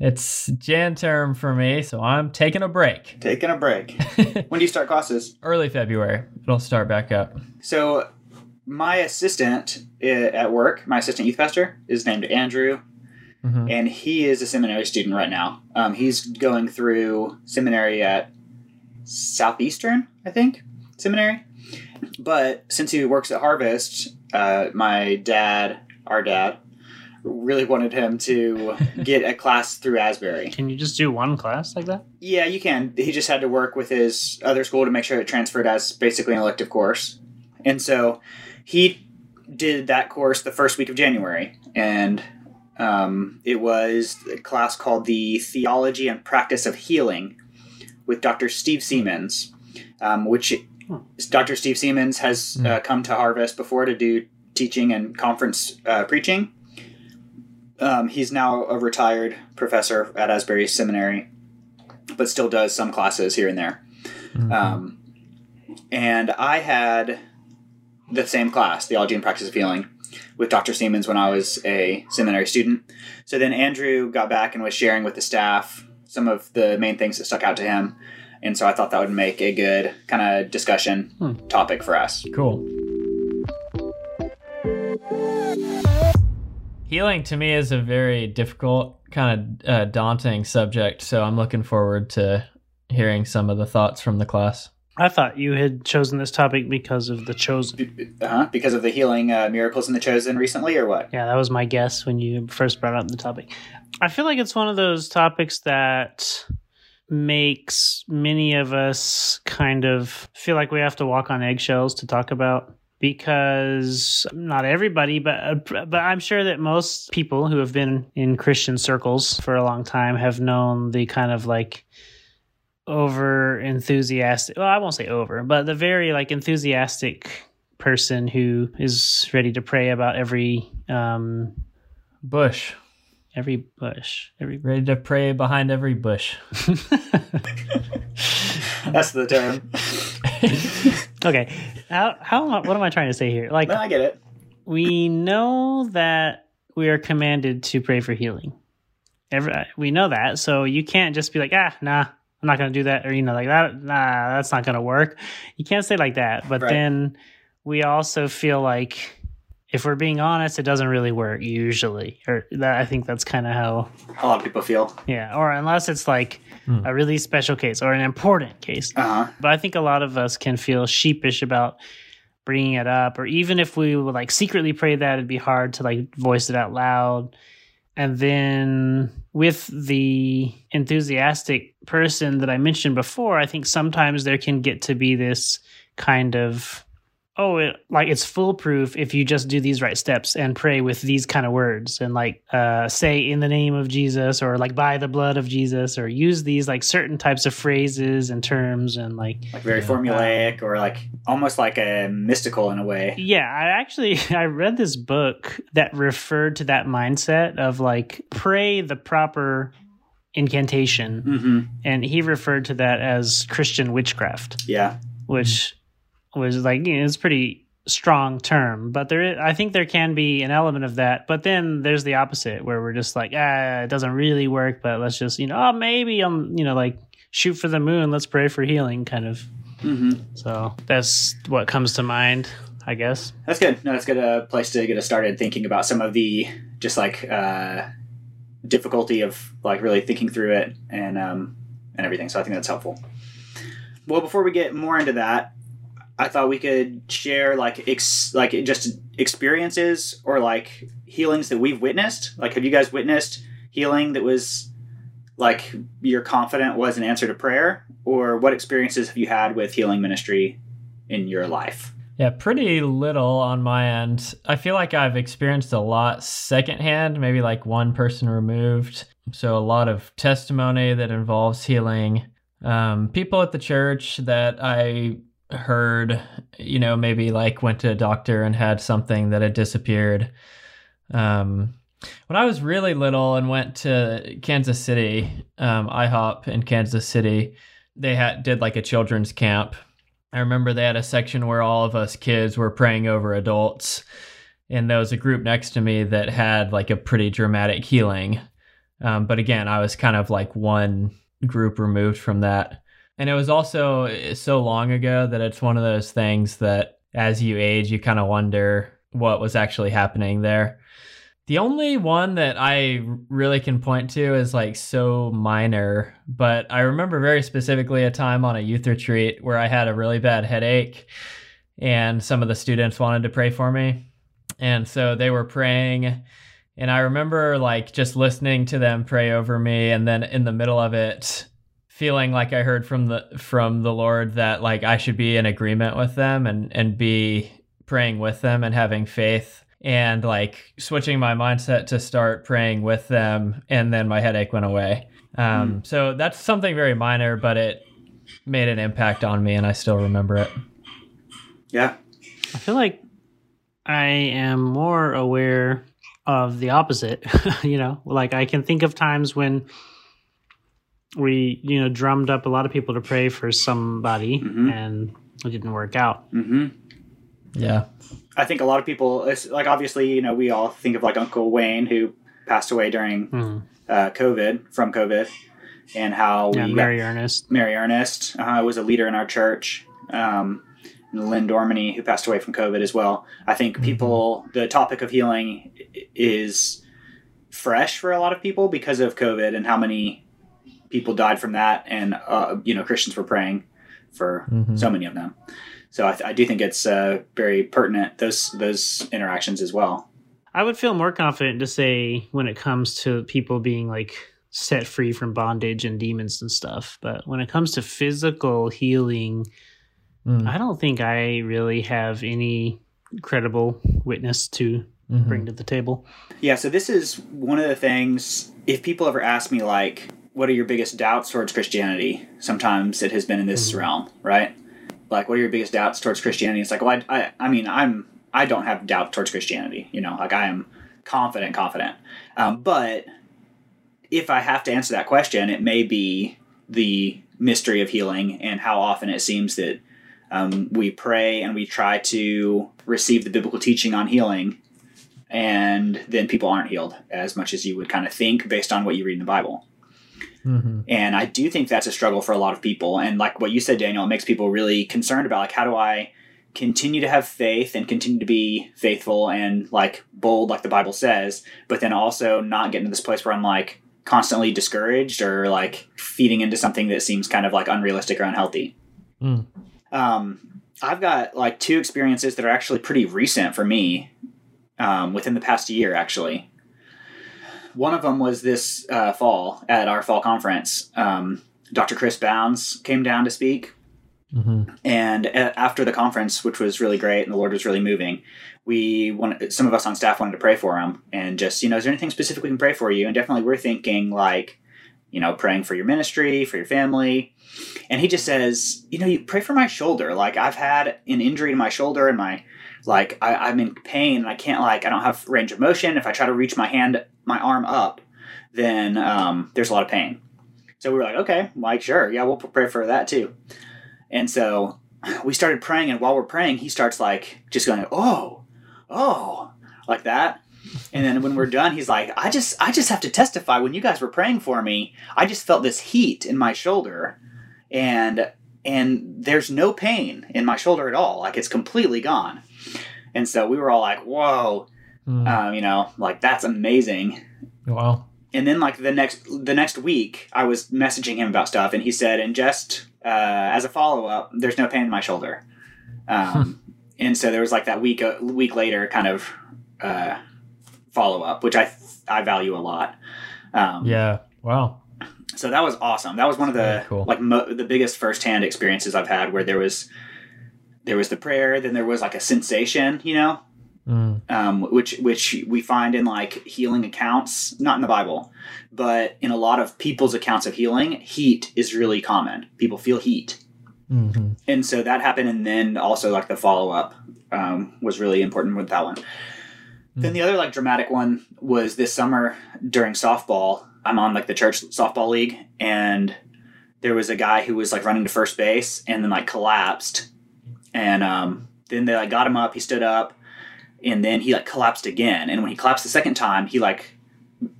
It's Jan term for me, so I'm taking a break. Taking a break. when do you start classes? Early February. It'll start back up. So, my assistant uh, at work, my assistant youth pastor, is named Andrew, Mhm. and he is a seminary student right now. Um, he's going through seminary at Southeastern, I think, seminary. But since he works at Harvest, uh, my dad, our dad, really wanted him to get a class through Asbury. Can you just do one class like that? Yeah, you can. He just had to work with his other school to make sure it transferred as basically an elective course. And so he did that course the first week of January. And um, it was a class called the Theology and Practice of Healing with Dr. Steve Seamands, um, which Dr. Steve Seamands has uh, come to Harvest before to do teaching and conference uh, preaching. Um, he's now a retired professor at Asbury Seminary, but still does some classes here and there. Um, and I had the same class, Theology and Practice of Healing, with Dr. Seamands when I was a seminary student. So then Andrew got back and was sharing with the staff some of the main things that stuck out to him. And so I thought that would make a good kind of discussion topic for us. Cool. Healing to me is a very difficult, kind of uh, daunting subject, so I'm looking forward to hearing some of the thoughts from the class. I thought you had chosen this topic because of the chosen. Uh-huh. Because of the healing uh, miracles in the chosen recently, or what? Yeah, that was my guess when you first brought up the topic. I feel like it's one of those topics that makes many of us kind of feel like we have to walk on eggshells to talk about because not everybody but but I'm sure that most people who have been in Christian circles for a long time have known the kind of like over enthusiastic well I won't say over but the very like enthusiastic person who is ready to pray about every um Bush. every bush every Ready to pray behind every bush. That's the term. okay. How how what am i trying to say here? Like no, I get it. we know that we are commanded to pray for healing. Every, we know that. So you can't just be like ah nah i'm not gonna do that or you know like that nah that's not gonna work. You can't say like that. But Right. then we also feel like if we're being honest it doesn't really work usually or that i think that's kind of how A lot of people feel. yeah or unless it's like a really special case or an important case Uh huh. but I think a lot of us can feel sheepish about bringing it up, or even if we would like secretly pray that, it'd be hard to like voice it out loud. And then with the enthusiastic person that I mentioned before, I think sometimes there can get to be this kind of oh it like it's foolproof if you just do these right steps and pray with these kind of words and like uh say in the name of Jesus or like by the blood of Jesus or use these like certain types of phrases and terms and like Like very formulaic or like almost like a mystical in a way. yeah i actually i read this book that referred to that mindset of like pray the proper incantation Mm-hmm. and he referred to that as christian witchcraft Yeah. which was like you know, it's a pretty strong term but there is, i think there can be an element of that but then there's the opposite where we're just like ah it doesn't really work but let's just you know oh maybe i'm you know like shoot for the moon let's pray for healing kind of Mm-hmm. so that's what comes to mind i guess That's good. No, that's a good uh, place to get us started thinking about some of the just like uh, difficulty of like really thinking through it and um, and everything. So I think that's helpful. Well, before we get more into that, I thought we could share like ex- like just experiences or like healings that we've witnessed. Like, have you guys witnessed healing that was like you're confident was an answer to prayer, or what experiences have you had with healing ministry in your life? Yeah, pretty little on my end. I feel like I've experienced a lot secondhand, maybe like one person removed. So a lot of testimony that involves healing. Um, people at the church that I heard, you know, maybe like went to a doctor and had something that had disappeared. Um, when I was really little and went to Kansas City, um, IHOP in Kansas City, they had did like a children's camp I remember they had a section where all of us kids were praying over adults, and there was a group next to me that had like a pretty dramatic healing. Um, but again, I was kind of like one group removed from that. And it was also eh, so long ago that it's one of those things that as you age, you kind of wonder what was actually happening there. The only one that I really can point to is like so minor, but I remember very specifically a time on a youth retreat where I had a really bad headache and some of the students wanted to pray for me. And so they were praying and I remember like just listening to them pray over me and then in the middle of it feeling like I heard from the from the Lord that like I should be in agreement with them and and be praying with them and having faith and like switching my mindset to start praying with them and then my headache went away. Um, mm. so that's something very minor but it made an impact on me and I still remember it. Yeah. I feel like I am more aware of the opposite. you know, like I can think of times when we, you know, drummed up a lot of people to pray for somebody mm-hmm. and it didn't work out. Mm-hmm. Yeah. I think a lot of people, it's like obviously, you know, we all think of like Uncle Wayne who passed away during mm-hmm. uh, COVID, from COVID, and how yeah, Mary Ernest. Mary Ernest uh, was a leader in our church. Um, Lynn Dormany, who passed away from COVID as well. I think mm-hmm. people, the topic of healing is fresh for a lot of people because of COVID and how many people died from that, and uh, you know Christians were praying for mm-hmm. so many of them. So I, th- I do think it's uh, very pertinent those those interactions as well. I would feel more confident to say when it comes to people being like set free from bondage and demons and stuff, but when it comes to physical healing Mm. I don't think I really have any credible witness to mm-hmm. bring to the table. Yeah, so this is one of the things. If people ever ask me, like, what are your biggest doubts towards Christianity? Sometimes it has been in this mm-hmm. realm, right? Like, what are your biggest doubts towards Christianity? It's like, well, I, I, I mean, I'm, I don't have doubt towards Christianity. You know, like I am confident, confident. Um, but if I have to answer that question, it may be the mystery of healing and how often it seems that um, we pray and we try to receive the biblical teaching on healing, and then people aren't healed as much as you would kind of think based on what you read in the Bible. Mm-hmm. And I do think that's a struggle for a lot of people. And like what you said, Daniel, it makes people really concerned about like how do I continue to have faith and continue to be faithful and like bold, like the Bible says, but then also not get into this place where I'm like constantly discouraged or like feeding into something that seems kind of like unrealistic or unhealthy. Mm. Um, I've got like two experiences that are actually pretty recent for me um, within the past year, actually. One of them was this uh, fall at our fall conference. Um, Dr. Chris Bounds came down to speak. Mm-hmm. And a- after the conference, which was really great and the Lord was really moving, we wanted, some of us on staff wanted to pray for him and just, you know, is there anything specific we can pray for you? And definitely we're thinking like, you know, praying for your ministry, for your family. And he just says, you know, you pray for my shoulder. Like I've had an injury to my shoulder and my like I, am in pain and I can't like I don't have range of motion. If I try to reach my hand, my arm up, then um, there's a lot of pain. So we were like, okay, like sure, yeah, we'll pray for that too. And so we started praying, and while we're praying, he starts like just going, oh, oh, like that. And then when we're done, he's like, I just I just have to testify when you guys were praying for me, I just felt this heat in my shoulder and and there's no pain in my shoulder at all. Like it's completely gone. And so we were all like, "Whoa." Mm. Um, you know, like that's amazing. Wow. And then like the next the next week, I was messaging him about stuff and he said, "And just uh, as a follow-up, there's no pain in my shoulder." Um, and so there was like that week a uh, week later kind of uh, follow up, which I I value a lot. Um, yeah. Wow. So that was awesome. That was one of the cool. like mo- the biggest firsthand experiences I've had where there was there was the prayer, then there was like a sensation, you know, mm. um, which which we find in like healing accounts, not in the Bible, but in a lot of people's accounts of healing, heat is really common. People feel heat. Mm-hmm. And so that happened, and then also like the follow up um, was really important with that one. Then the other like dramatic one was this summer during softball. I'm on like the church softball league, and there was a guy who was like running to first base and then like collapsed, and um, then they like got him up. He stood up, and then he like collapsed again. And when he collapsed the second time, he like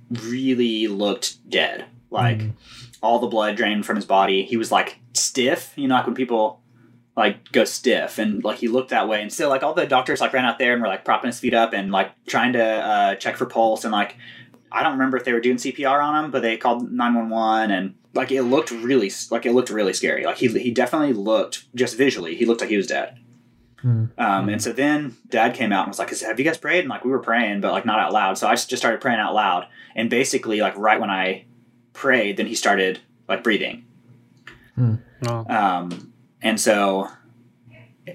really looked dead. Like Mhm. all the blood drained from his body. He was like stiff, you know, like when people like go stiff and like he looked that way. And so like all the doctors like ran out there and were like propping his feet up and like trying to uh, check for pulse and like I don't remember if they were doing CPR on him, but they called 911 and like it looked really like it looked really scary. Like he he definitely looked just visually, he looked like he was dead. Hmm. Um, and so then dad came out and was like, "Have you guys prayed?" And like we were praying, but like not out loud. So I just just started praying out loud. And basically, like right when I prayed, then he started like breathing. Oh. Um, and so,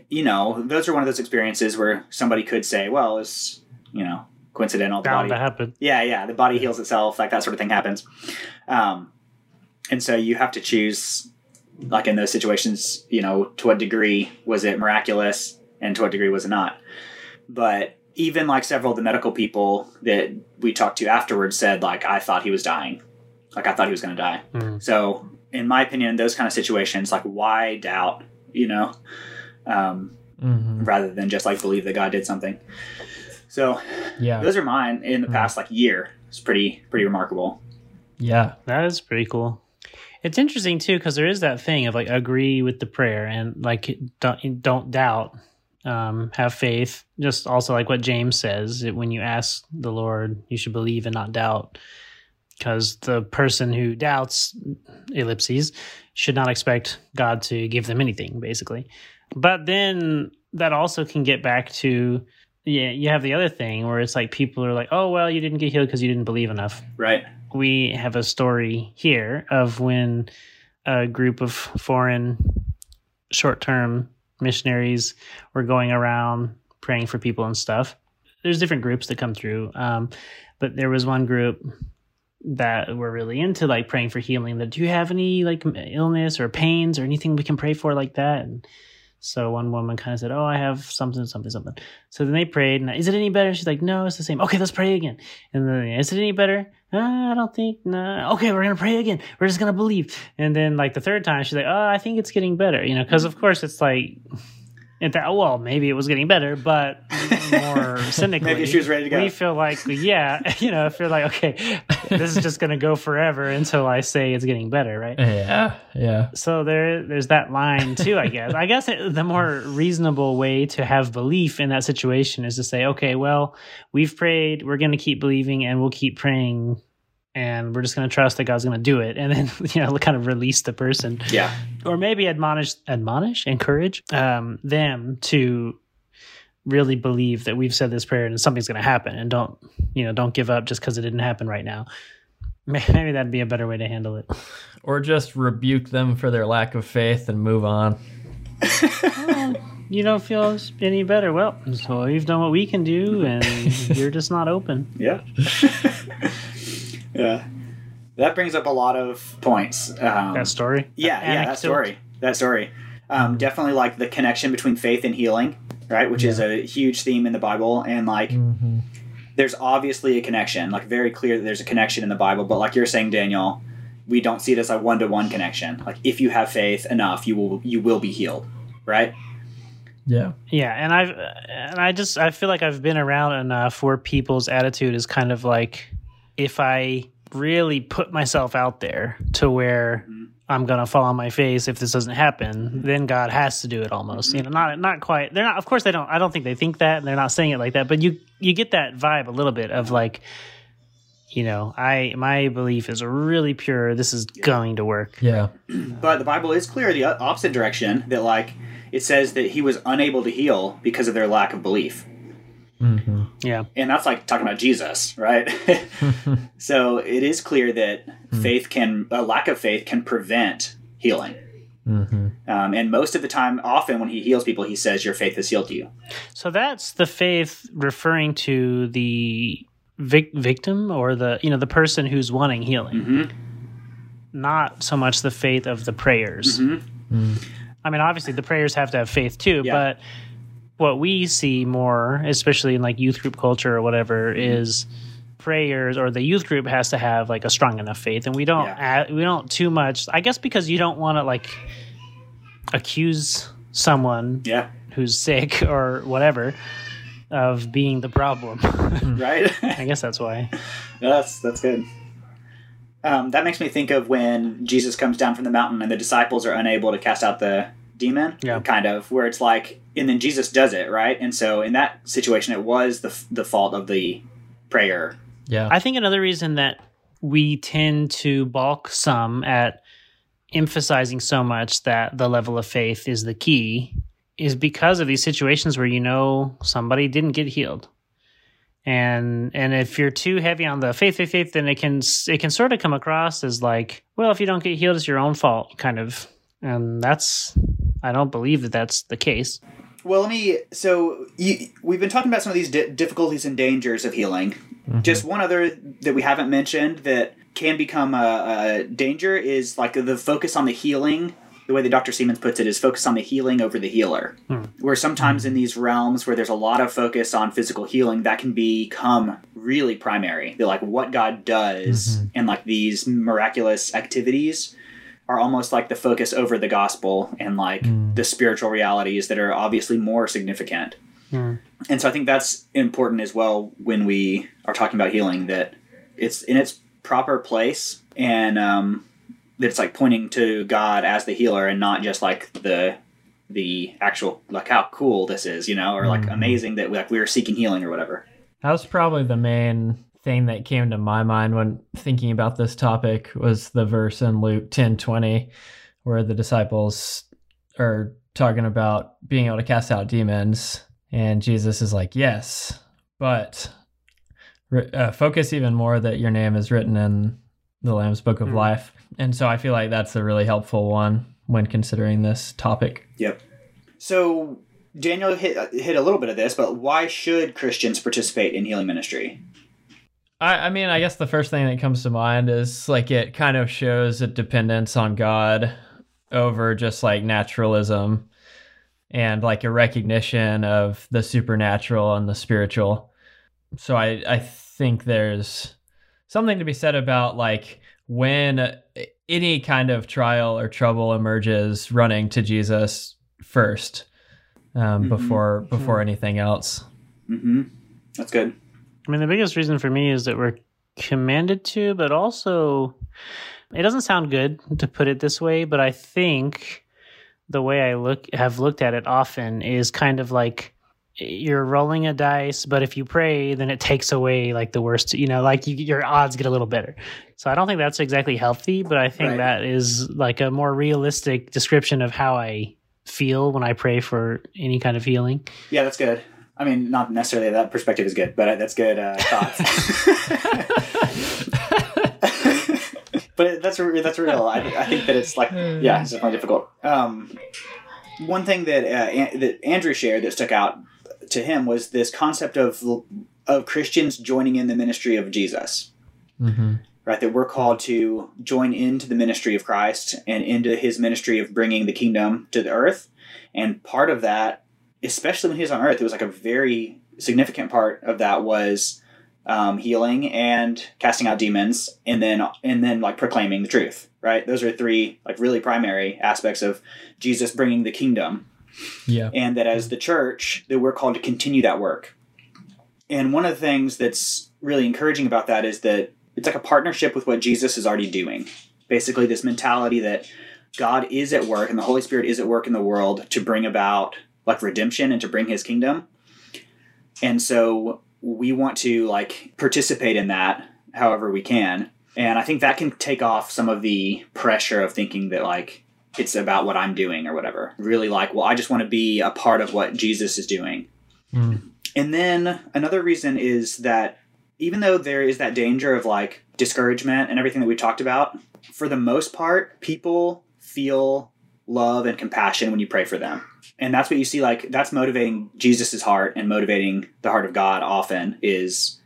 you know, those are one of those experiences where somebody could say, "Well, it's you know coincidental." The Bound body, to happen. yeah, yeah, the body heals itself, like that sort of thing happens. Um, and so you have to choose, like in those situations, you know, to what degree was it miraculous and to what degree was it not. But even like several of the medical people that we talked to afterwards said, like, I thought he was dying. Like, I thought he was going to die. Mm. So, in my opinion, in those kind of situations, like, why doubt, you know, um, Mhm. rather than just like believe that God did something. So, Yeah. those are mine in the Mm. past like year. It's pretty pretty remarkable. Yeah. That is pretty cool. It's interesting too because there is that thing of like agree with the prayer and like don't don't doubt, um, have faith. Just also like what James says that when you ask the Lord, you should believe and not doubt, because the person who doubts ellipses should not expect God to give them anything, basically. But then that also can get back to yeah, you have the other thing where it's like people are like, oh well, you didn't get healed because you didn't believe enough Right. we have a story here of when a group of foreign short term missionaries were going around praying for people and stuff. There's different groups that come through, um, but there was one group that were really into like praying for healing. That do you have any like illness or pains or anything we can pray for like that? And so one woman kind of said, "Oh, I have something, something, something." So then they prayed, and is it any better? She's like, "No, it's the same." Okay, let's pray again. And then is it any better? Uh, I don't think. No. Okay, we're gonna pray again. We're just gonna believe. And then like the third time, she's like, "Oh, I think it's getting better." You know, because of course it's like, and that, well, maybe it was getting better, but more cynically, Maybe she was ready to go. We feel like, yeah, you know, if you're like, okay, this is just gonna go forever until I say it's getting better, right? Yeah. Yeah. so there there's that line too i guess i guess it, the more reasonable way to have belief in that situation is to say okay well we've prayed we're going to keep believing and we'll keep praying and we're just going to trust that god's going to do it and then you know kind of release the person Yeah. or maybe admonish admonish encourage um, them to really believe that we've said this prayer and something's going to happen and don't you know don't give up just because it didn't happen right now maybe that'd be a better way to handle it Or just rebuke them for their lack of faith and move on. you don't feel any better. Well, so we've done what we can do, and you're just not open. Yeah. Yeah. That brings up a lot of points. Um, That story. yeah, yeah, that story. That story. Um, definitely like the connection between faith and healing, right? Which is a huge theme in the Bible. And like, Mm-hmm. there's obviously a connection, like very clear that there's a connection in the Bible. But like you're saying, Daniel, we don't see it as a one to one connection. Like if you have faith enough, you will you will be healed, right? Yeah. Yeah, and I've and I just I feel like I've been around enough where people's attitude is kind of like if I really put myself out there to where mm-hmm. I'm gonna fall on my face if this doesn't happen, mm-hmm. then God has to do it almost. You know, not not quite. They're not. Of course, they don't. I don't think they think that, and they're not saying it like that. But you you get that vibe a little bit of like, you know, I my belief is really pure. This is going to work. Yeah. But the Bible is clear the opposite direction that like it says that he was unable to heal because of their lack of belief. Mm-hmm. Yeah. And that's like talking about Jesus, right? so it is clear that faith can a lack of faith can prevent healing. Mm-hmm. Um, and most of the time, often when he heals people, he says, "Your faith has healed you." So that's the faith referring to the vic- victim or the you know the person who's wanting healing, hmm not so much the faith of the prayers. hmm I mean, obviously the prayers have to have faith too, Yeah. but what we see more, especially in like youth group culture or whatever, is prayers or the youth group has to have like a strong enough faith, and we don't Yeah. add, we don't too much. I guess because you don't want to like accuse someone Yeah, who's sick or whatever of being the problem. right? I guess that's why. No, that's that's good. Um, that makes me think of when Jesus comes down from the mountain and the disciples are unable to cast out the demon. Yeah. kind of where it's like, and then Jesus does it, right? And so in that situation, it was the the fault of the prayer. Yeah. I think another reason that we tend to balk some at emphasizing so much that the level of faith is the key is because of these situations where you know somebody didn't get healed. And and if you're too heavy on the faith, faith, faith, then it can it can sort of come across as like, well, if you don't get healed, it's your own fault, kind of. And that's I don't believe that that's the case. Well, let me. So you, we've been talking about some of these di- difficulties and dangers of healing. Mm-hmm. Just one other that we haven't mentioned that can become a, a danger is like the focus on the healing. The way that Dr. Seamands puts it is focus on the healing over the healer. Hmm. Where sometimes hmm. in these realms where there's a lot of focus on physical healing, that can become really primary. They're like what God does mm-hmm. and like these miraculous activities are almost like the focus over the gospel and like hmm. the spiritual realities that are obviously more significant. Hmm. And so I think that's important as well when we are talking about healing that it's in its proper place and um, that it's like pointing to God as the healer and not just like the the actual like how cool this is, you know, or like hmm. amazing that like we are seeking healing or whatever. That was probably the main thing that came to my mind when thinking about this topic was the verse in Luke 10:20 where the disciples are talking about being able to cast out demons and Jesus is like, "Yes, but uh, focus even more that your name is written in the Lamb's book of Hmm. life." And so I feel like that's a really helpful one when considering this topic. Yep. So Daniel hit hit a little bit of this, but why should Christians participate in healing ministry? I, I mean, I guess the first thing that comes to mind is like it kind of shows a dependence on God over just like naturalism and like a recognition of the supernatural and the spiritual. So I, I think there's something to be said about like when any kind of trial or trouble emerges, running to Jesus first um, Mhm. before before anything else. Mm-hmm. That's good. I mean, the biggest reason for me is that we're commanded to, but also it doesn't sound good to put it this way, but I think the way I look have looked at it often is kind of like you're rolling a dice, but if you pray, then it takes away like the worst, you know, like you, your odds get a little better. So I don't think that's exactly healthy, but I think Right. that is like a more realistic description of how I feel when I pray for any kind of healing. Yeah, that's good. I mean, not necessarily that perspective is good, but that's good uh, thoughts. but that's re- that's real. I, I think that it's like yeah, it's definitely difficult. Um, one thing that uh, An- that Andrew shared that stuck out to him was this concept of of Christians joining in the ministry of Jesus. hmm right? That we're called to join into the ministry of Christ and into his ministry of bringing the kingdom to the earth. And part of that, especially when he was on earth, it was like a very significant part of that was um, healing and casting out demons and then and then like proclaiming the truth right? Those are three like really primary aspects of jesus bringing the kingdom. Yeah. and that as the church that we're called to continue that work. And one of the things that's really encouraging about that is that it's like a partnership with what jesus is already doing. Basically this mentality that god is at work and the holy spirit is at work in the world to bring about like redemption and to bring his kingdom. And so we want to like participate in that however we can. And i think that can take off some of the pressure of thinking that like it's about what i'm doing or whatever. Really like well i just want to be a part of what jesus is doing. Mm. and then another reason is that even though there is that danger of like discouragement and everything that we talked about for the most part people feel love and compassion when you pray for them and that's what you see like that's motivating jesus' heart and motivating the heart of god often is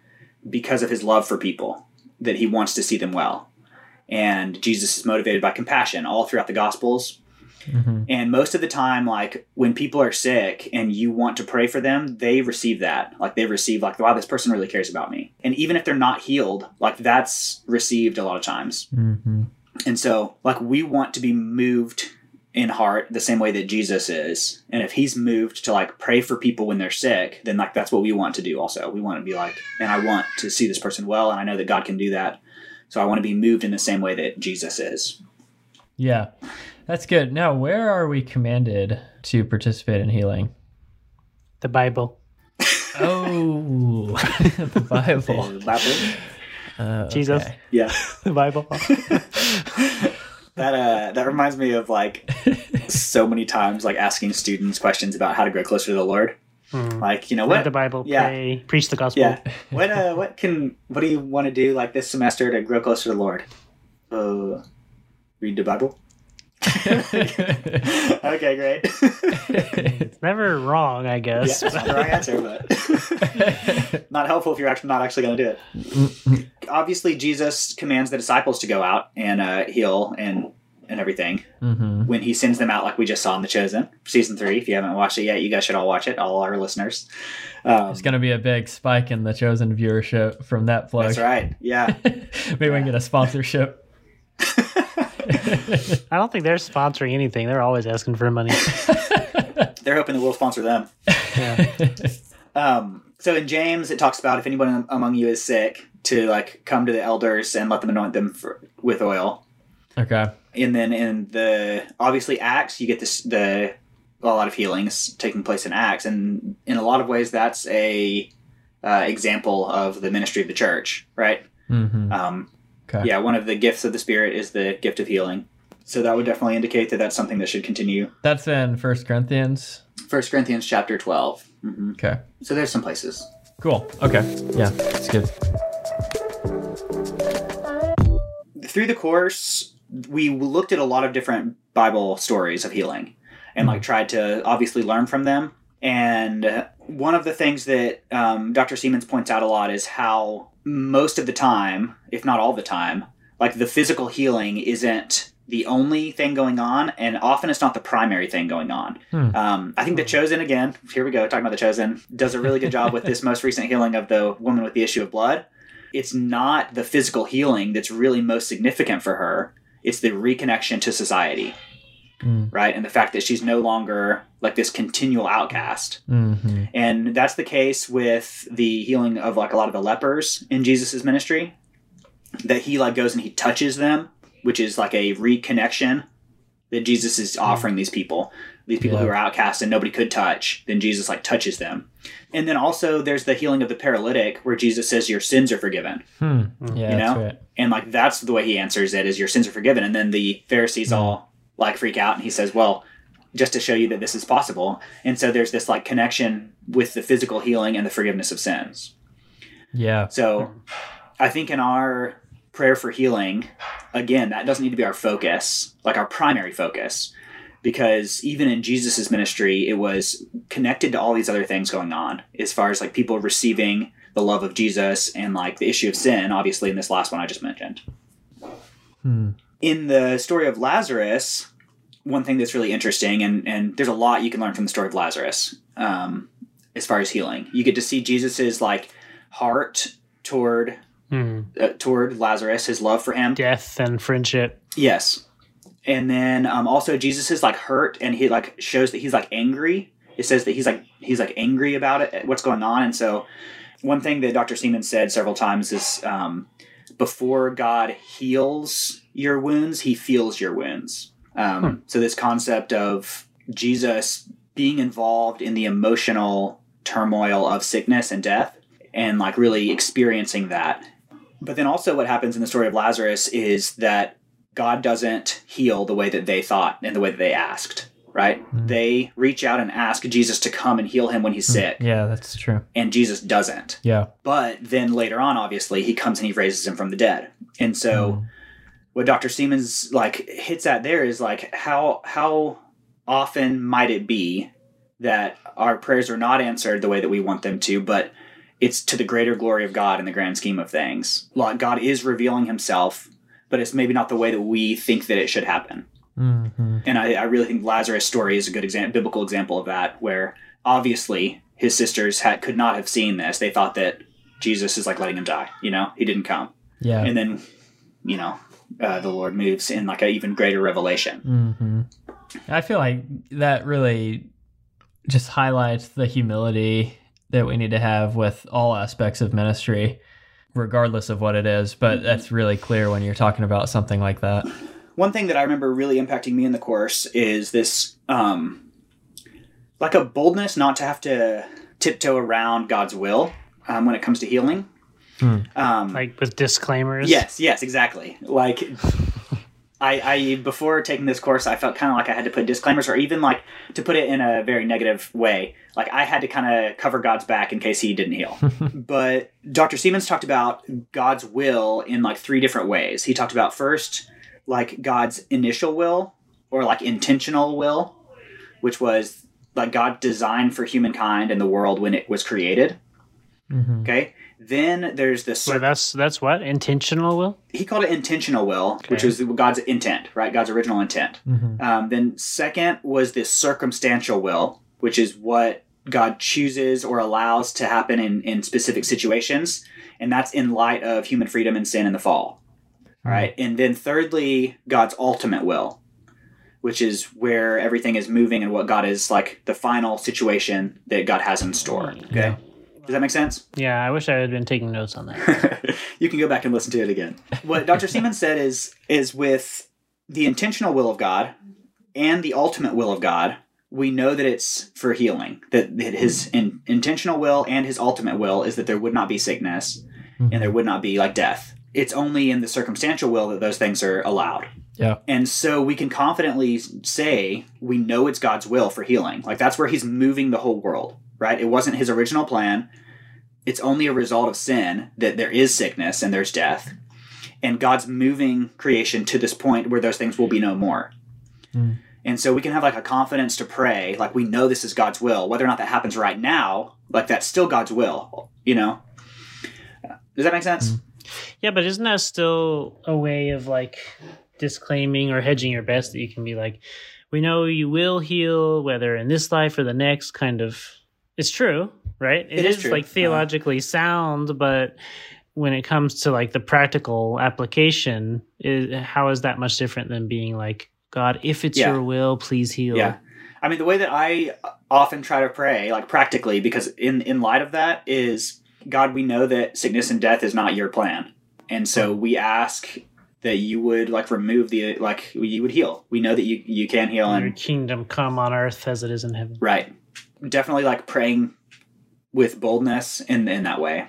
because of his love for people that he wants to see them well. And jesus is motivated by compassion all throughout the gospels. Hmm and most of the time like when people are sick and you want to pray for them they receive that. Like they receive like wow this person really cares about me. And even if they're not healed like that's received a lot of times. Hmm and so, like, we want to be moved in heart the same way that Jesus is. And if he's moved to like pray for people when they're sick, then like that's what we want to do also. We want to be like, and I want to see this person well, and I know that God can do that. So I want to be moved in the same way that Jesus is. Yeah, that's good. Now, where are we commanded to participate in healing? The Bible. Oh, the Bible. The Bible. Uh, Jesus. okay. Yeah. The Bible. That uh that reminds me of like so many times like asking students questions about how to grow closer to the Lord. Hmm. Like, you know Read what? the Bible. Yeah. Pray. Preach the gospel. Yeah. What uh what can what do you want to do like this semester to grow closer to the Lord? Uh read the Bible. Okay, great. It's never wrong, I yeah, guess. not the right answer, but not helpful if you're actually not actually going to do it. Obviously, Jesus commands the disciples to go out and uh, heal and and everything hmm when he sends them out, like we just saw in The Chosen, season three. If you haven't watched it yet, you guys should all watch it. All our listeners. Um, It's going to be a big spike in the chosen viewership from that plug. that's right. Yeah. Maybe we can get a sponsorship. I don't think they're sponsoring anything. They're always asking for money. They're hoping that we'll sponsor them. Yeah. Um, so in James, it talks about if anyone among you is sick, to like come to the elders and let them anoint them for, with oil. okay. And then in the obviously Acts, you get this the a lot of healings taking place in Acts, and in a lot of ways, that's a uh, example of the ministry of the church, right? hmm Um, Okay. yeah, one of the gifts of the Spirit is the gift of healing. So that would definitely indicate that that's something that should continue. That's in First Corinthians. First Corinthians chapter 12 hmm Okay. So there's some places. Cool. Okay. Yeah, it's good. through the course, we looked at a lot of different Bible stories of healing and like tried to obviously learn from them. And one of the things that um, Dr. Seamands points out a lot is how most of the time, if not all the time, like the physical healing isn't the only thing going on, and often it's not the primary thing going on. Hmm. Um, I think The Chosen, again, here we go, talking about The Chosen, does a really good job with this most recent healing of the woman with the issue of blood it's not the physical healing that's really most significant for her. It's the reconnection to society, Mm. right? And the fact that she's no longer like this continual outcast. hmm And that's the case with the healing of like a lot of the lepers in Jesus' ministry. That he like goes and he touches them, which is like a reconnection that Jesus is offering these people. These people who Yeah. are outcast and nobody could touch. Then Jesus like touches them. And then also there's the healing of the paralytic where Jesus says your sins are forgiven. Hmm. Yeah, You that's know? right. And like that's the way he answers it is your sins are forgiven. And then the Pharisees all like freak out and he says, Well, just to show you that this is possible. And so there's this like connection with the physical healing and the forgiveness of sins. Yeah. So I think in our prayer for healing, again, that doesn't need to be our focus, like our primary focus. Because even in Jesus' ministry, it was connected to all these other things going on, as far as like people receiving the love of Jesus and like the issue of sin, obviously, in this last one I just mentioned. Hmm. In the story of Lazarus, one thing that's really interesting, and, and there's a lot you can learn from the story of Lazarus um, as far as healing. You get to see Jesus's like heart toward Hmm. uh, toward Lazarus, his love for him. Death and friendship. Yes, and then um, also Jesus is like hurt, and he like shows that he's like angry. It says that he's like he's like angry about it, what's going on, and so one thing that Dr. Seamands said several times is um, before God heals your wounds, He feels your wounds. Um, So this concept of Jesus being involved in the emotional turmoil of sickness and death, and like really experiencing that. But then also, what happens in the story of Lazarus is that God doesn't heal the way that they thought and the way that they asked, right? Mm. They reach out and ask Jesus to come and heal him when he's sick, Yeah, that's true. and Jesus doesn't. Yeah. But then later on, obviously, he comes and he raises him from the dead. And so, Mm. What Dr. Seamands like hits at there is like how how often might it be that our prayers are not answered the way that we want them to, but it's to the greater glory of God in the grand scheme of things. Like God is revealing himself, but it's maybe not the way that we think that it should happen. hmm And I, I really think Lazarus' story is a good example, biblical example of that, where obviously his sisters had could not have seen this. They thought that Jesus is like letting him die. You know, he didn't come, Yeah. and then you know uh, the Lord moves in like an even greater revelation. hmm I feel like that really just highlights the humility that we need to have with all aspects of ministry, regardless of what it is. But that's really clear when you're talking about something like that. One thing that I remember really impacting me in the course is this, um, like a boldness not to have to tiptoe around God's will um, when it comes to healing. Um, Like with disclaimers. Yes, yes, exactly. Like I, I before taking this course, I felt kind of like I had to put disclaimers, or even like to put it in a very negative way. Like I had to kind of cover God's back in case He didn't heal. but Dr. Seamands talked about God's will in like three different ways. He talked about first, like God's initial will, or like intentional will, which was like God designed for humankind and the world when it was created. Mhm. Okay. Then there's the So cir- that's that's what intentional will. he called it intentional will, which Okay. was God's intent, right? God's original intent. Mhm. Um, then second was this circumstantial will, which is what God chooses or allows to happen in, in specific situations, and that's in light of human freedom and sin and the fall. All right, and then thirdly, God's ultimate will, which is where everything is moving and what God is like the final situation that God has in store. Okay, Yeah. Does that make sense? Yeah, I wish I had been taking notes on that. you can go back and listen to it again. What Dr. Seamands said is is with the intentional will of God and the ultimate will of God, we know that it's for healing. That, that his in, intentional will and his ultimate will is that there would not be sickness and mm-hmm. there would not be like death. It's only in the circumstantial will that those things are allowed. Yeah. And so we can confidently say we know it's God's will for healing. Like that's where he's moving the whole world, right? It wasn't his original plan. It's only a result of sin that there is sickness and there's death. And God's moving creation to this point where those things will be no more. Mm. And so we can have like a confidence to pray, like we know this is God's will. Whether or not that happens right now, like that's still God's will, you know? Does that make sense? Yeah, but isn't that still a way of like disclaiming or hedging your best that you can be like, we know you will heal, whether in this life or the next, kind of. It's true, right? It is true. like uh-huh. theologically sound, but when it comes to like the practical application, is, how is that much different than being like, God, if it's Yeah. your will, please heal? Yeah. I mean, the way that I often try to pray, like practically, because in in light of that, is God, we know that sickness and death is not your plan, and so we ask that you would like remove the like you would heal. We know that you you can heal, Your and kingdom come on earth as it is in heaven. right, definitely like praying with boldness in in that way.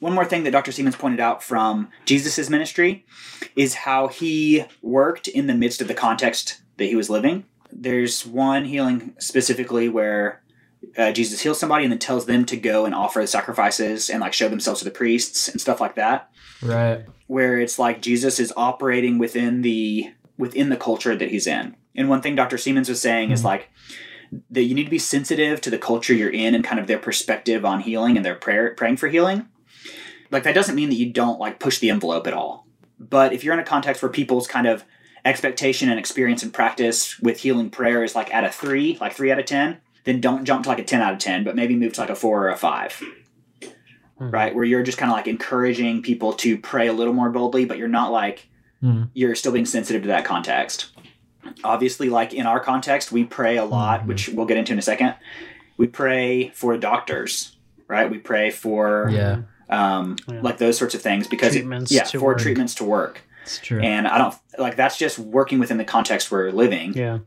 One more thing that Dr. Seamands pointed out from Jesus' ministry is how he worked in the midst of the context that he was living. There's one healing specifically where uh, Jesus heals somebody and then tells them to go and offer the sacrifices and like show themselves to the priests and stuff like that. Right. Where it's like Jesus is operating within the within the culture that he's in. And one thing Dr. Seamands was saying is like that you need to be sensitive to the culture you're in and kind of their perspective on healing and their prayer praying for healing. Like that doesn't mean that you don't like push the envelope at all. But if you're in a context where people's kind of expectation and experience and practice with healing prayer is like at a three, like three out of ten, then don't jump to like a ten out of ten, but maybe move to like a four or a five. Right? Where you're just kind of like encouraging people to pray a little more boldly, but you're not like Mhm. you're still being sensitive to that context. Obviously, like in our context, we pray a lot, Mhm. which we'll get into in a second. We pray for doctors, right? We pray for Yeah. um, Yeah. like those sorts of things because it- Treatments yeah, to for work. treatments to work. It's true. And I don't like that's just working within the context we're living. Yeah.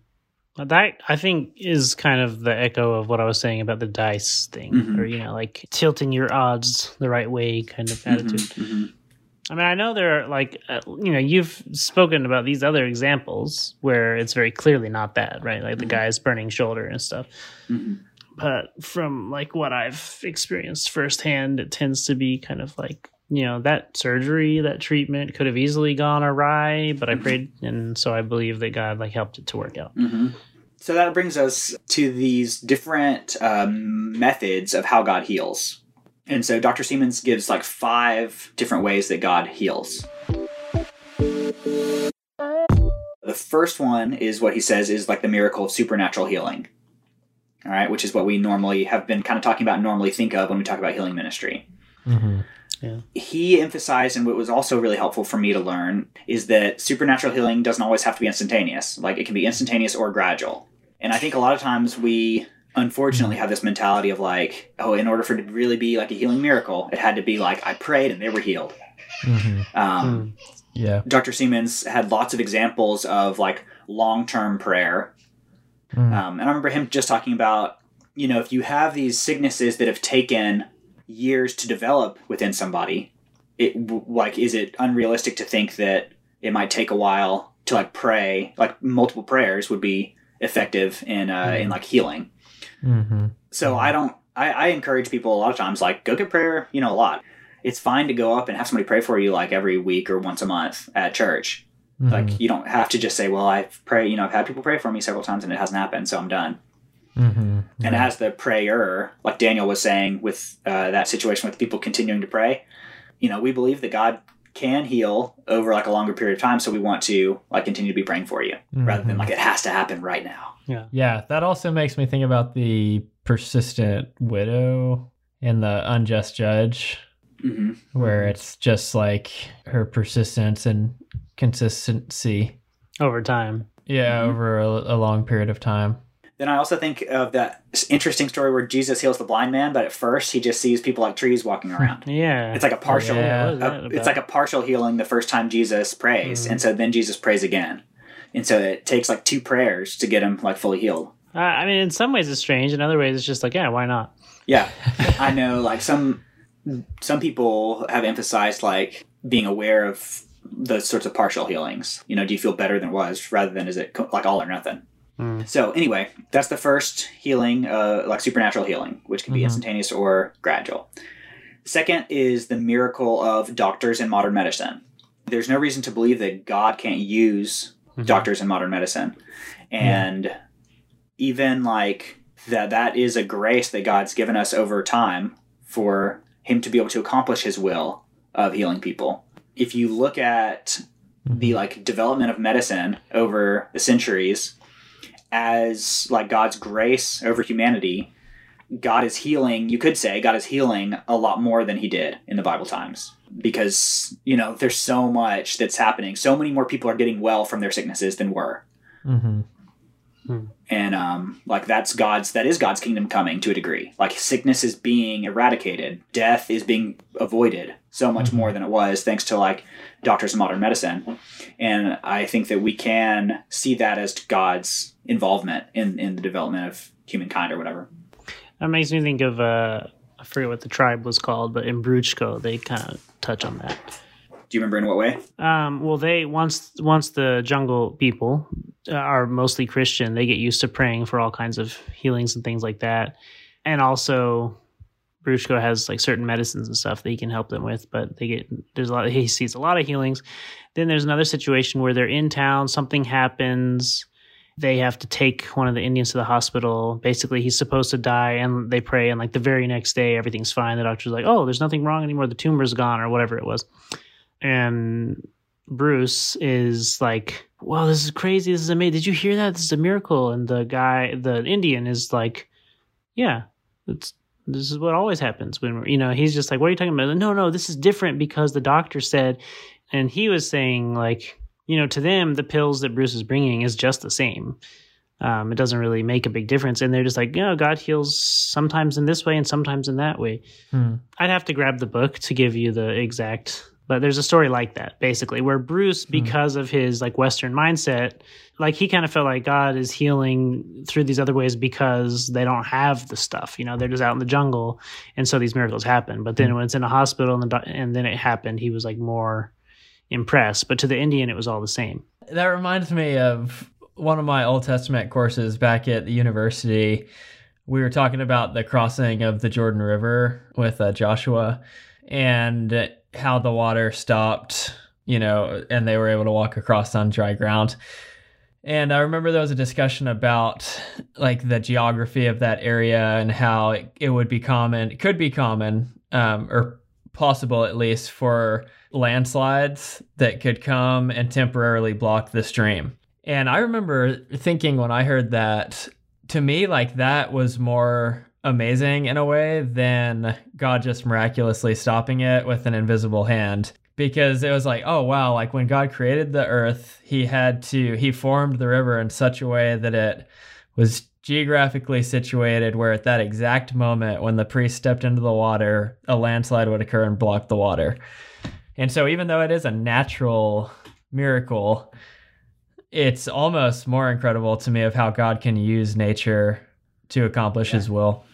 That I think is kind of the echo of what I was saying about the dice thing, Mhm. or you know, like tilting your odds the right way kind of attitude. Mhm, mhm. I mean, I know there are like, uh, you know, you've spoken about these other examples where it's very clearly not that, right? Like the Mhm. guy's burning shoulder and stuff. Mhm. But from like what I've experienced firsthand, it tends to be kind of like, you know, that surgery, that treatment could have easily gone awry, but I Mhm. prayed, and so I believe that God like helped it to work out. hmm So that brings us to these different um, methods of how God heals. And so Dr. Seamands gives like five different ways that God heals. The first one is what he says is like the miracle of supernatural healing. All right, which is what we normally have been kind of talking about, and normally think of when we talk about healing ministry. hmm Yeah. he emphasized, and what was also really helpful for me to learn, is that supernatural healing doesn't always have to be instantaneous. Like it can be instantaneous or gradual. And I think a lot of times we unfortunately have this mentality of like, oh, in order for it to really be like a healing miracle, it had to be like I prayed and they were healed. hmm Um, Yeah. Dr. Seamands had lots of examples of like long term prayer. Mhm. Um, and I remember him just talking about, you know, if you have these sicknesses that have taken years to develop within somebody, it like is it unrealistic to think that it might take a while to like pray, like multiple prayers would be effective in uh, in Mhm. like healing. Hmm So I don't. I, I encourage people a lot of times like go get prayer. You know, a lot. It's fine to go up and have somebody pray for you like every week or once a month at church. Mm-hmm. Like you don't have to just say, "Well, I've pray." You know, I've had people pray for me several times and it hasn't happened, so I'm done. hmm And as the prayer, like Daniel was saying with uh, that situation with people continuing to pray, you know, we believe that God can heal over like a longer period of time, so we want to like continue to be praying for you rather than Mhm. like it has to happen right now. Yeah, Yeah. that also makes me think about the persistent widow and the unjust judge, hmm where it's just like her persistence and consistency. Over time. Yeah, Mhm. over a, a long period of time. Then I also think of that interesting story where Jesus heals the blind man, but at first he just sees people like trees walking around. Yeah. It's like a partial. Yeah. A- it's like a partial healing the first time Jesus prays, Mhm. and so then Jesus prays again, and so it takes like two prayers to get him like fully healed. Uh, I mean, in some ways it's strange. In other ways, it's just like, yeah, why not? Yeah, I know. Like some some people have emphasized like being aware of those sorts of partial healings. You know, do you feel better than it was, rather than is it co- like all or nothing? Mm. So anyway, that's the first healing, uh, like supernatural healing, which can be Mhm. instantaneous or gradual. Second is the miracle of doctors in modern medicine. There's no reason to believe that God can't use Mhm. doctors in modern medicine, and even like that that is a grace that God's given us over time for Him to be able to accomplish His will of healing people. If you look at the like development of medicine over the centuries as like God's grace over humanity, God is healing, you could say God is healing a lot more than he did in the Bible times because, you know, there's so much that's happening. So many more people are getting well from their sicknesses than were. hmm And um like that's God's that is God's kingdom coming to a degree. Like sickness is being eradicated, death is being avoided so much more than it was thanks to like doctors of modern medicine. And I think that we can see that as God's involvement in in the development of humankind or whatever. That makes me think of uh, I forget what the tribe was called, but in Bruchko they kind of touch on that. Do you remember in what way? Um, well, they once once the jungle people uh, are mostly Christian, they get used to praying for all kinds of healings and things like that, and also Bruchko has like certain medicines and stuff that he can help them with. But they get there's a lot. He sees a lot of healings. Then there's another situation where they're in town, something happens. They have to take one of the Indians to the hospital. Basically, he's supposed to die, and they pray. And like the very next day, everything's fine. The doctor's like, "Oh, there's nothing wrong anymore. The tumor's gone, or whatever it was." And Bruce is like, "Wow, this is crazy! This is amazing! Did you hear that? This is a miracle!" And the guy, the Indian, is like, "Yeah, it's this is what always happens when you know." He's just like, "What are you talking about?" No, no, this is different because the doctor said, and he was saying like, you know, to them the pills that Bruce is bringing is just the same. Um, it doesn't really make a big difference, and they're just like, you know, God heals sometimes in this way and sometimes in that way. Hmm. I'd have to grab the book to give you the exact but there's a story like that basically where Bruce because of his like western mindset like he kind of felt like God is healing through these other ways because they don't have the stuff you know they're just out in the jungle and so these miracles happen. But then when it's in a hospital and, the, and then it happened he was like more impressed. But to the Indian it was all the same. That reminds me of one of my Old Testament courses back at the university. We were talking about the crossing of the Jordan River with uh, Joshua and how the water stopped, you know, and they were able to walk across on dry ground. And I remember there was a discussion about like the geography of that area and how it, it would be common, it could be common, um, or possible at least for landslides that could come and temporarily block the stream. And I remember thinking when I heard that, to me, like that was more amazing in a way than God just miraculously stopping it with an invisible hand. Because it was like, oh wow, like when God created the earth, he had to, he formed the river in such a way that it was geographically situated where at that exact moment when the priest stepped into the water, a landslide would occur and block the water. And so, even though it is a natural miracle, it's almost more incredible to me of how God can use nature to accomplish Yeah. his will.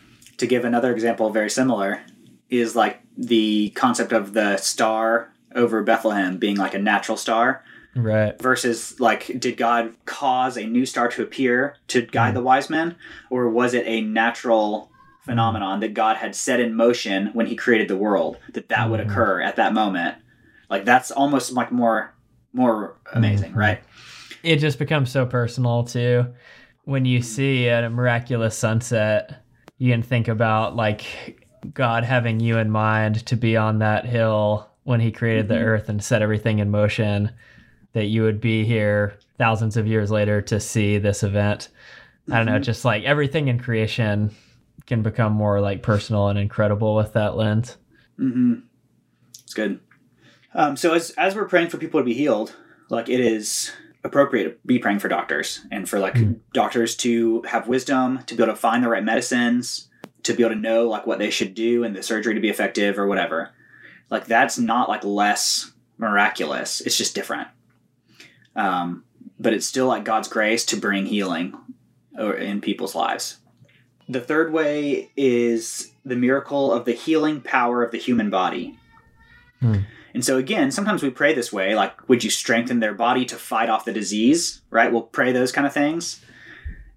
To give another example, very similar, is like the concept of the star over Bethlehem being like a natural star Right. versus like, did God cause a new star to appear to guide the wise men, or was it a natural phenomenon that God had set in motion when He created the world that that would Mhm. occur at that moment? Like that's almost like more more amazing, Mhm. right? It just becomes so personal too. When you see a miraculous sunset, you can think about like God having you in mind to be on that hill when he created the Mhm. earth and set everything in motion, that you would be here thousands of years later to see this event. I don't know, Mhm. just like everything in creation can become more like personal and incredible with that lens. Mm-hmm. It's good. Um, so as as we're praying for people to be healed, like it is appropriate to be praying for doctors and for like Mm. doctors to have wisdom, to be able to find the right medicines, to be able to know like what they should do and the surgery to be effective or whatever. Like that's not like less miraculous. It's just different. Um, but it's still like God's grace to bring healing in people's lives. The third way is the miracle of the healing power of the human body. Hmm. And so again, sometimes we pray this way, like, would you strengthen their body to fight off the disease? Right? We'll pray those kind of things.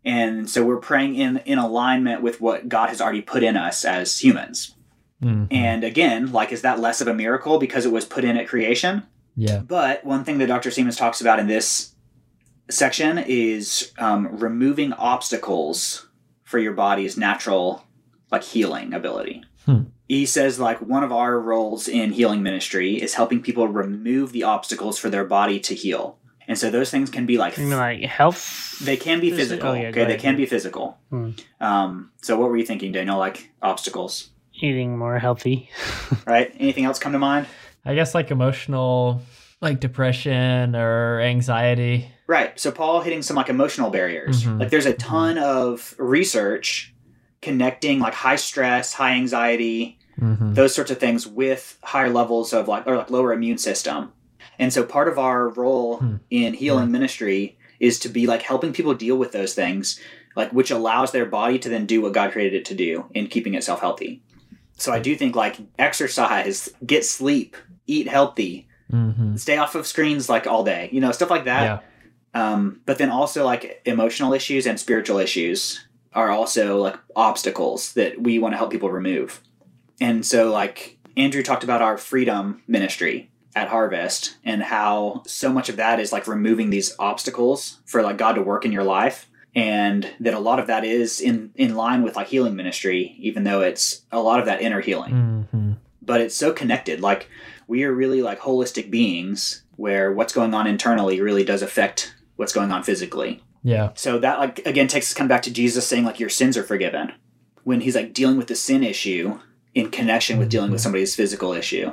And so we're praying in in alignment with what God has already put in us as humans. Mhm. And again, like, is that less of a miracle because it was put in at creation? yeah. But one thing that Dr. Seamands talks about in this section is um, removing obstacles for your body's natural, like healing ability. Hmm. He says like one of our roles in healing ministry is helping people remove the obstacles for their body to heal. And so those things can be like You mean like health? they can be Phys- physical. oh, yeah, go okay, they can be physical. Hmm. Um, so what were you thinking, Daniel? Like obstacles, Eating more healthy. right? Anything else come to mind? I guess like emotional, like depression or anxiety. Right. So Paul hitting some like emotional barriers. Mhm. Like there's a ton of research connecting like high stress, high anxiety, Mm-hmm. those sorts of things with higher levels of like or like lower immune system. And so part of our role Hmm. in healing ministry is to be like helping people deal with those things, like which allows their body to then do what God created it to do in keeping itself healthy. So I do think like exercise, get sleep, eat healthy, Mm-hmm. stay off of screens like all day, you know, stuff like that Yeah. um, but then also like emotional issues and spiritual issues are also like obstacles that we want to help people remove and so like andrew talked about our freedom ministry at harvest and how so much of that is like removing these obstacles for like god to work in your life and that a lot of that is in in line with like healing ministry even though it's a lot of that inner healing Mm-hmm. but it's so connected. Like we are really like holistic beings where what's going on internally really does affect what's going on physically. Yeah. So that like again takes us kind of back to Jesus saying like your sins are forgiven. When he's like dealing with the sin issue in connection with dealing with somebody's physical issue.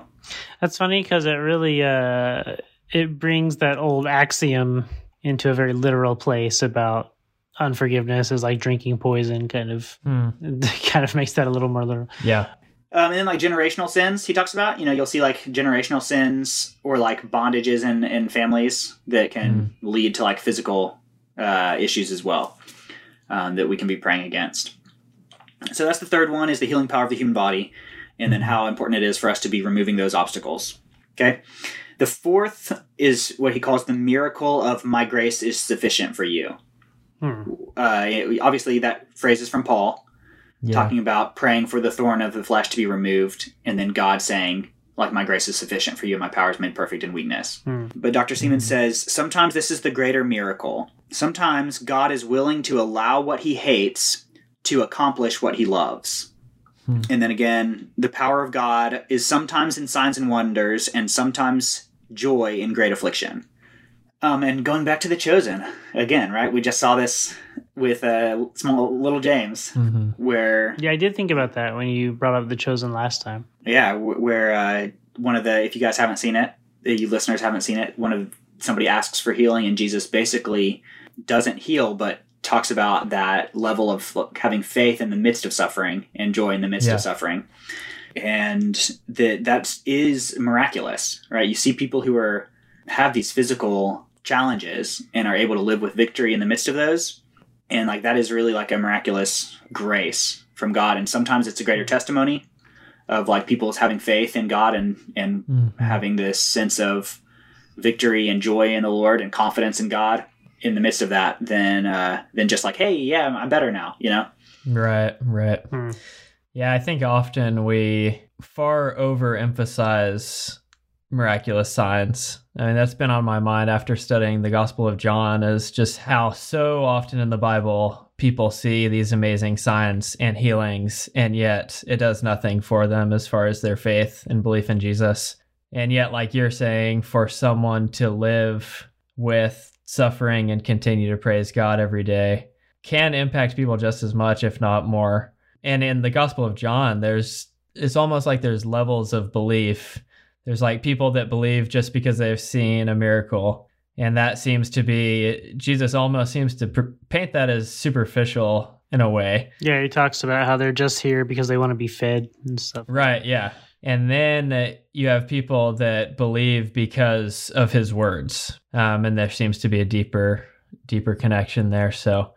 That's funny because it really uh, it brings that old axiom into a very literal place about unforgiveness is like drinking poison. Kind of, Mm. kind of makes that a little more literal. Yeah. Um, and then like generational sins, he talks about. You know, you'll see like generational sins or like bondages in in families that can lead to like physical uh, issues as well um, that we can be praying against. So that's the third one is the healing power of the human body, and then how important it is for us to be removing those obstacles. Okay. The fourth is what he calls the miracle of my grace is sufficient for you. Hmm. Uh, obviously, that phrase is from Paul Yeah. talking about praying for the thorn of the flesh to be removed, and then God saying, like my grace is sufficient for you, and my power is made perfect in weakness. Hmm. But Dr. Seamands says sometimes this is the greater miracle. Sometimes God is willing to allow what he hates to accomplish what he loves. Hmm. And then again, the power of God is sometimes in signs and wonders and sometimes joy in great affliction. Um, and going back to the chosen again, right? We just saw this with uh, small little James, hmm where Yeah, I did think about that when you brought up the chosen last time. yeah, where uh, one of the if you guys haven't seen it, you listeners haven't seen it, one of somebody asks for healing, and Jesus basically doesn't heal, but talks about that level of having faith in the midst of suffering and joy in the midst Yeah. of suffering, and that that is miraculous, right? You see people who are have these physical challenges and are able to live with victory in the midst of those and like that is really like a miraculous grace from god and sometimes it's a greater testimony of like people's having faith in god and and Mm-hmm. having this sense of victory and joy in the lord and confidence in god in the midst of that than uh than just like hey yeah i'm better now you know Right, right. Hmm. Yeah, I think often we far overemphasize miraculous signs. I mean, that's been on my mind after studying the Gospel of John, is just how so often in the Bible people see these amazing signs and healings, and yet it does nothing for them as far as their faith and belief in Jesus. And yet, like you're saying, for someone to live with suffering and continue to praise God every day can impact people just as much, if not more. And in the Gospel of John, there's it's almost like there's levels of belief. There's like people that believe just because they've seen a miracle. And that seems to be, Jesus almost seems to pr- paint that as superficial in a way. Yeah, he talks about how they're just here because they want to be fed and stuff. Right, yeah. And then uh, you have people that believe because of his words. Um, and there seems to be a deeper, deeper connection there. So,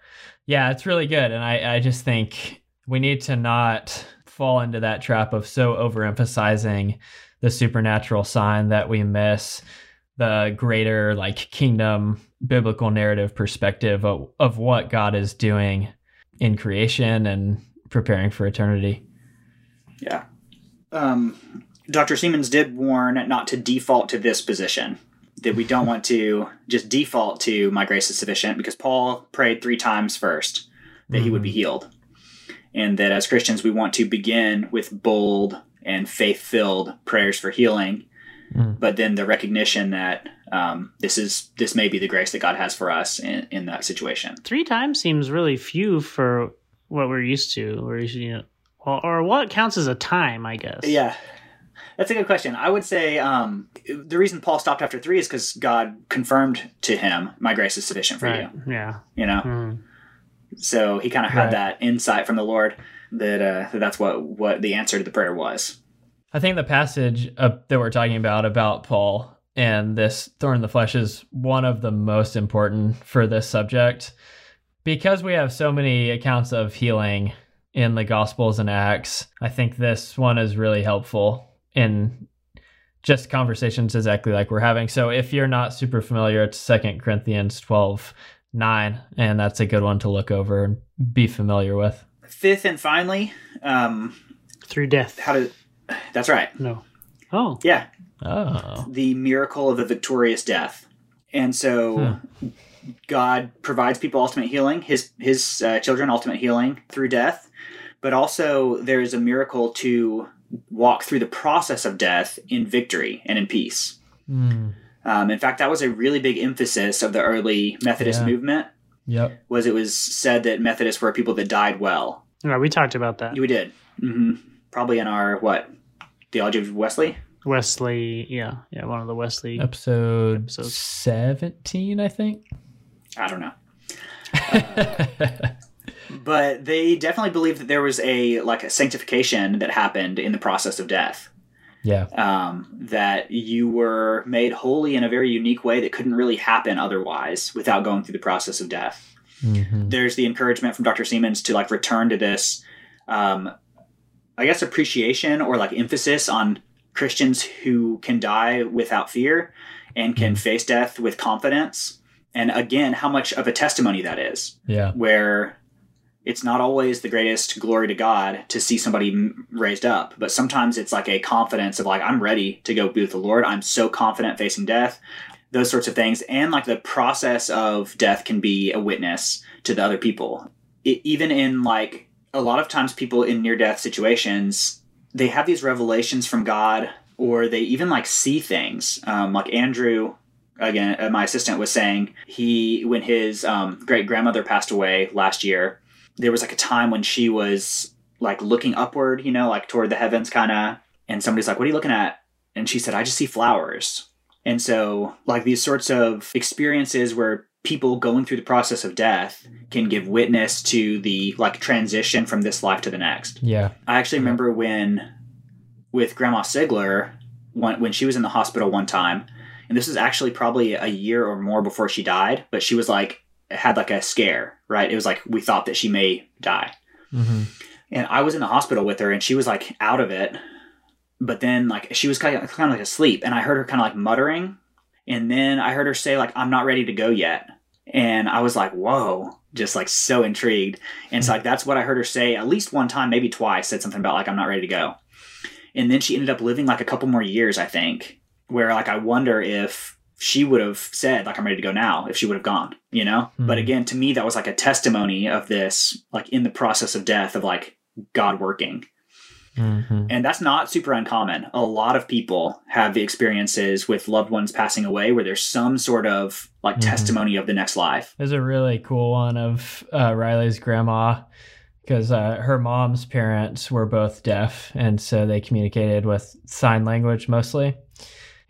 yeah, it's really good. And I, I just think we need to not fall into that trap of so overemphasizing the supernatural sign that we miss the greater like kingdom biblical narrative perspective of, of what God is doing in creation and preparing for eternity. Yeah. Um, Dr. Seamands did warn not to default to this position, that we don't want to just default to my grace is sufficient because Paul prayed three times first that he would be healed. And that as Christians, we want to begin with bold and faith filled prayers for healing, Mm. but then the recognition that um, this is this may be the grace that God has for us in, in that situation. Three times seems really few for what we're used to. We're used to, you know, well, or what counts as a time, I guess. Yeah. That's a good question. I would say um, the reason Paul stopped after three is because God confirmed to him, "My grace is sufficient for Right. you." Yeah. You know, Mm. so he kind of had Right. that insight from the Lord that, uh, that that's what what the answer to the prayer was. I think the passage uh, that we're talking about about Paul and this thorn in the flesh is one of the most important for this subject because we have so many accounts of healing in the Gospels and Acts. I think this one is really helpful in just conversations exactly like we're having. So if you're not super familiar, it's Second Corinthians 12 9, and that's a good one to look over and be familiar with. Fifth and finally, um, Through death. how to. That's right. No. Oh. Yeah, Oh. the miracle of the victorious death. And so God provides people ultimate healing, his his uh, children ultimate healing through death, but also there is a miracle to walk through the process of death in victory and in peace. Mm. Um, in fact, that was a really big emphasis of the early Methodist Yeah. movement. Yep. Was it was said that Methodists were people that died well. Yeah, we talked about that. We did, hmm probably in our what theology of Wesley. Wesley, yeah, yeah, one of the Wesley. Episode Episodes. 17, I think. I don't know. but they definitely believed that there was a like a sanctification that happened in the process of death yeah. um, that you were made holy in a very unique way that couldn't really happen otherwise without going through the process of death Mhm. there's the encouragement from dr Seamands to like return to this um, i guess appreciation or like emphasis on christians who can die without fear and can face death with confidence and again how much of a testimony that is Yeah. where it's not always the greatest glory to God to see somebody raised up, but sometimes it's like a confidence of like I'm ready to go be with the Lord. I'm so confident facing death, those sorts of things, and like the process of death can be a witness to the other people. It, even in like a lot of times, people in near death situations they have these revelations from God, or they even like see things. Um, like Andrew again, uh, my assistant was saying he when his um, great grandmother passed away last year, there was like a time when she was like looking upward, you know, like toward the heavens, kind of, and somebody's like, "What are you looking at?" And she said, "I just see flowers." And so, like these sorts of experiences where people going through the process of death can give witness to the like transition from this life to the next. Yeah. I actually remember when with Grandma Sigler when when she was in the hospital one time, and this was actually probably a year or more before she died, but she was like had like a scare, right? It was like we thought that she may die. Mm-hmm. And I was in the hospital with her and she was like out of it. But then like she was kind of kind of like asleep and I heard her kind of like muttering and then I heard her say like I'm not ready to go yet. And I was like, "Whoa." Just like so intrigued. And so like that's what I heard her say at least one time, maybe twice, said something about like I'm not ready to go. And then she ended up living like a couple more years, I think, where like I wonder if she would have said like I'm ready to go now if she would have gone, you know? Hmm. But again, to me that was like a testimony of this like in the process of death of like God working. Mm-hmm. And that's not super uncommon. A lot of people have the experiences with loved ones passing away where there's some sort of like Mhm. testimony of the next life. There's a really cool one of uh, Riley's grandma because uh, her mom's parents were both deaf, and so they communicated with sign language mostly.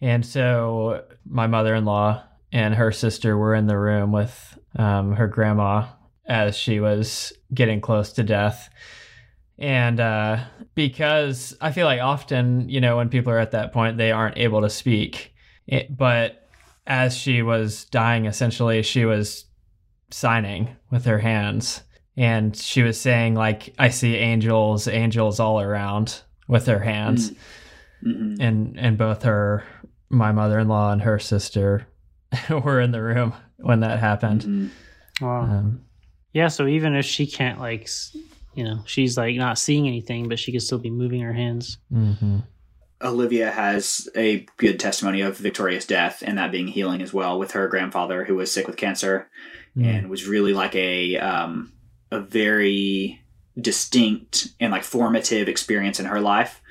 And so my mother-in-law and her sister were in the room with um, her grandma as she was getting close to death. And uh, because I feel like often, you know, when people are at that point, they aren't able to speak. It, but as she was dying, essentially, she was signing with her hands. And she was saying, like, I see angels, angels all around with her hands. Mhm. And and both her my mother in law and her sister were in the room when that happened. Mhm. Wow. Um, Yeah, so even if she can't like, you know, she's like not seeing anything, but she could still be moving her hands. mhm. Olivia has a good testimony of victorious death and that being healing as well with her grandfather who was sick with cancer Mm. and was really like a um, a very distinct and like formative experience in her life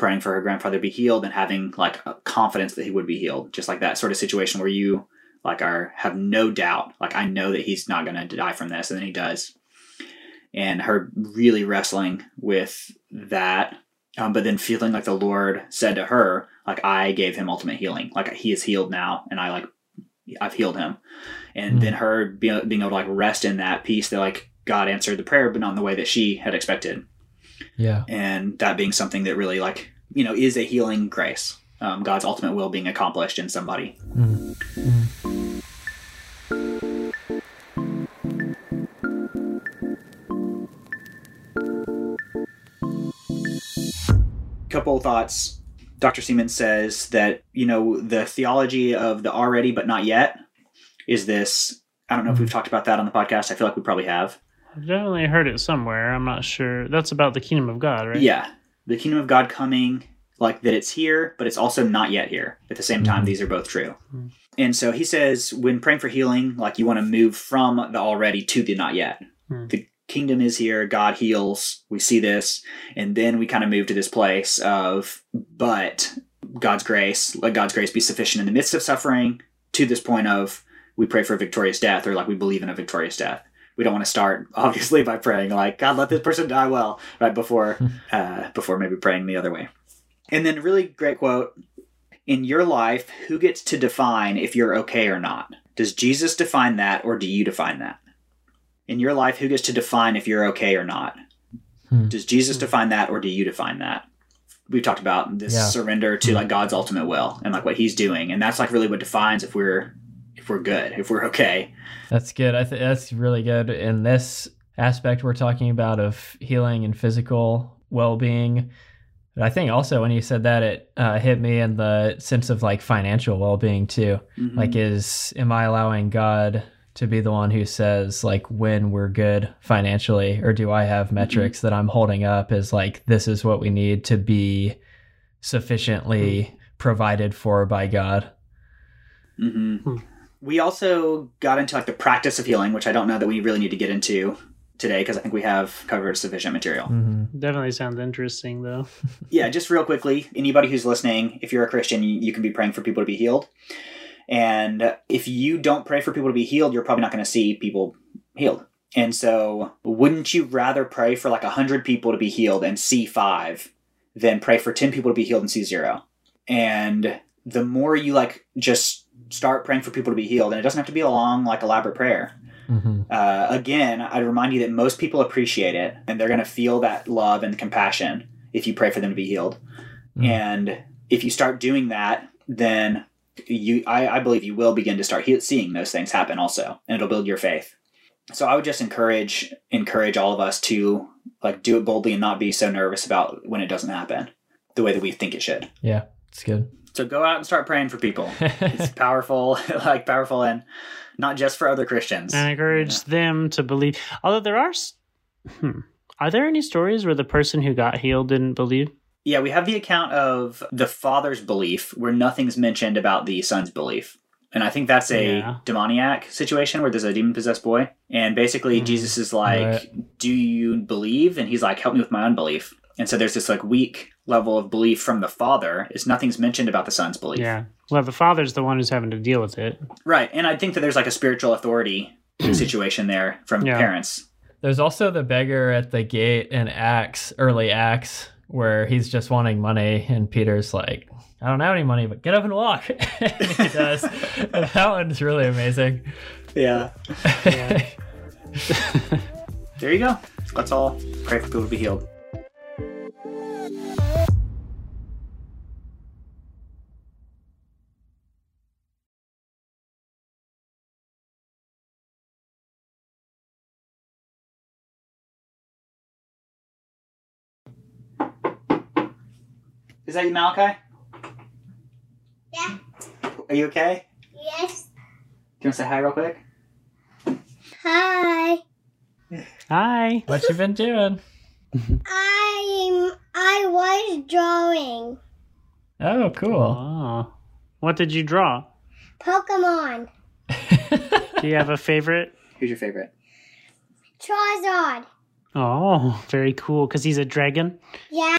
praying for her grandfather to be healed and having like a confidence that he would be healed. Just like that sort of situation where you like are have no doubt like i know that he's not going to die from this and then he does. And her really wrestling with that um, but then feeling like the lord said to her like i gave him ultimate healing. Like he is healed now and i like i've healed him. And Hmm. then her be, being able to like rest in that peace that like god answered the prayer but not in the way that she had expected Yeah. and that being something that really like you know is a healing grace um, god's ultimate will being accomplished in somebody Mm. Mm. couple thoughts dr Seamands says that you know the theology of the already but not yet is this i don't know if we've talked about that on the podcast i feel like we probably have I've definitely heard it somewhere. I'm not sure. That's about the kingdom of God, right? yeah the kingdom of god coming like that it's here but it's also not yet here at the same time Mhm. these are both true Mhm. and so he says when praying for healing like you want to move from the already to the not yet Mhm. the kingdom is here god heals we see this and then we kind of move to this place of but god's grace let god's grace be sufficient in the midst of suffering to this point of we pray for a victorious death or like we believe in a victorious death we don't want to start obviously by praying like god let this person die well right before uh, before maybe praying the other way and then really great quote in your life who gets to define if you're okay or not does jesus define that or do you define that in your life who gets to define if you're okay or not Hmm. does jesus define that or do you define that we've talked about this Yeah. surrender to Hmm. like god's ultimate will and like what he's doing and that's like really what defines if we're if we're good if we're okay That's good. I think that's really good in this aspect we're talking about of healing and physical well-being. But I think also when you said that, it uh, hit me in the sense of like financial well-being too. Mhm. Like, is am I allowing God to be the one who says like when we're good financially, or do I have metrics that I'm holding up as like this is what we need to be sufficiently provided for by God? hmm Hmm. We also got into like the practice of healing, which I don't know that we really need to get into today because I think we have covered sufficient material. hmm Definitely sounds interesting, though. Yeah, just real quickly, anybody who's listening, if you're a Christian, you, you can be praying for people to be healed. And if you don't pray for people to be healed, you're probably not going to see people healed. And so, wouldn't you rather pray for like 100 people to be healed and see five than pray for 10 people to be healed and see zero? And the more you like just start praying for people to be healed, and it doesn't have to be a long, like elaborate prayer. hmm Uh, again, I'd remind you that most people appreciate it and they're going to feel that love and compassion if you pray for them to be healed. Mm. And if you start doing that, then you, I, I believe you will begin to start he- seeing those things happen also, and it'll build your faith. So I would just encourage encourage all of us to like do it boldly and not be so nervous about when it doesn't happen the way that we think it should. Yeah, it's good. So go out and start praying for people. It's powerful, like powerful, and not just for other Christians. and encourage them to believe. Although there are, hmm, are there any stories where the person who got healed didn't believe? Yeah, we have the account of the father's belief where nothing's mentioned about the son's belief. And I think that's a Yeah. demoniac situation where there's a demon possessed boy. And basically, Mhm. Jesus is like, Right. Do you believe? And he's like, Help me with my unbelief. And so there's this like weak level of belief from the father. Is nothing's mentioned about the son's belief. Yeah. Well, the father's the one who's having to deal with it. Right. And I think that there's like a spiritual authority situation there from Yeah. parents. There's also the beggar at the gate in Acts, early Acts, where he's just wanting money, and Peter's like, I don't have any money, but get up and walk. and he does. and that one's really amazing. Yeah. Yeah. There you go. Let's all pray for people to be healed. Is that you, Malachi? Yeah. Are you okay? Yes. Do you want to say hi real quick? Hi. Hi. What you been doing? I'm. I was drawing Oh, cool. Oh. What did you draw? Pokemon. Do you have a favorite? Who's your favorite? Charizard. Oh, very cool. Because he's a dragon. Yeah.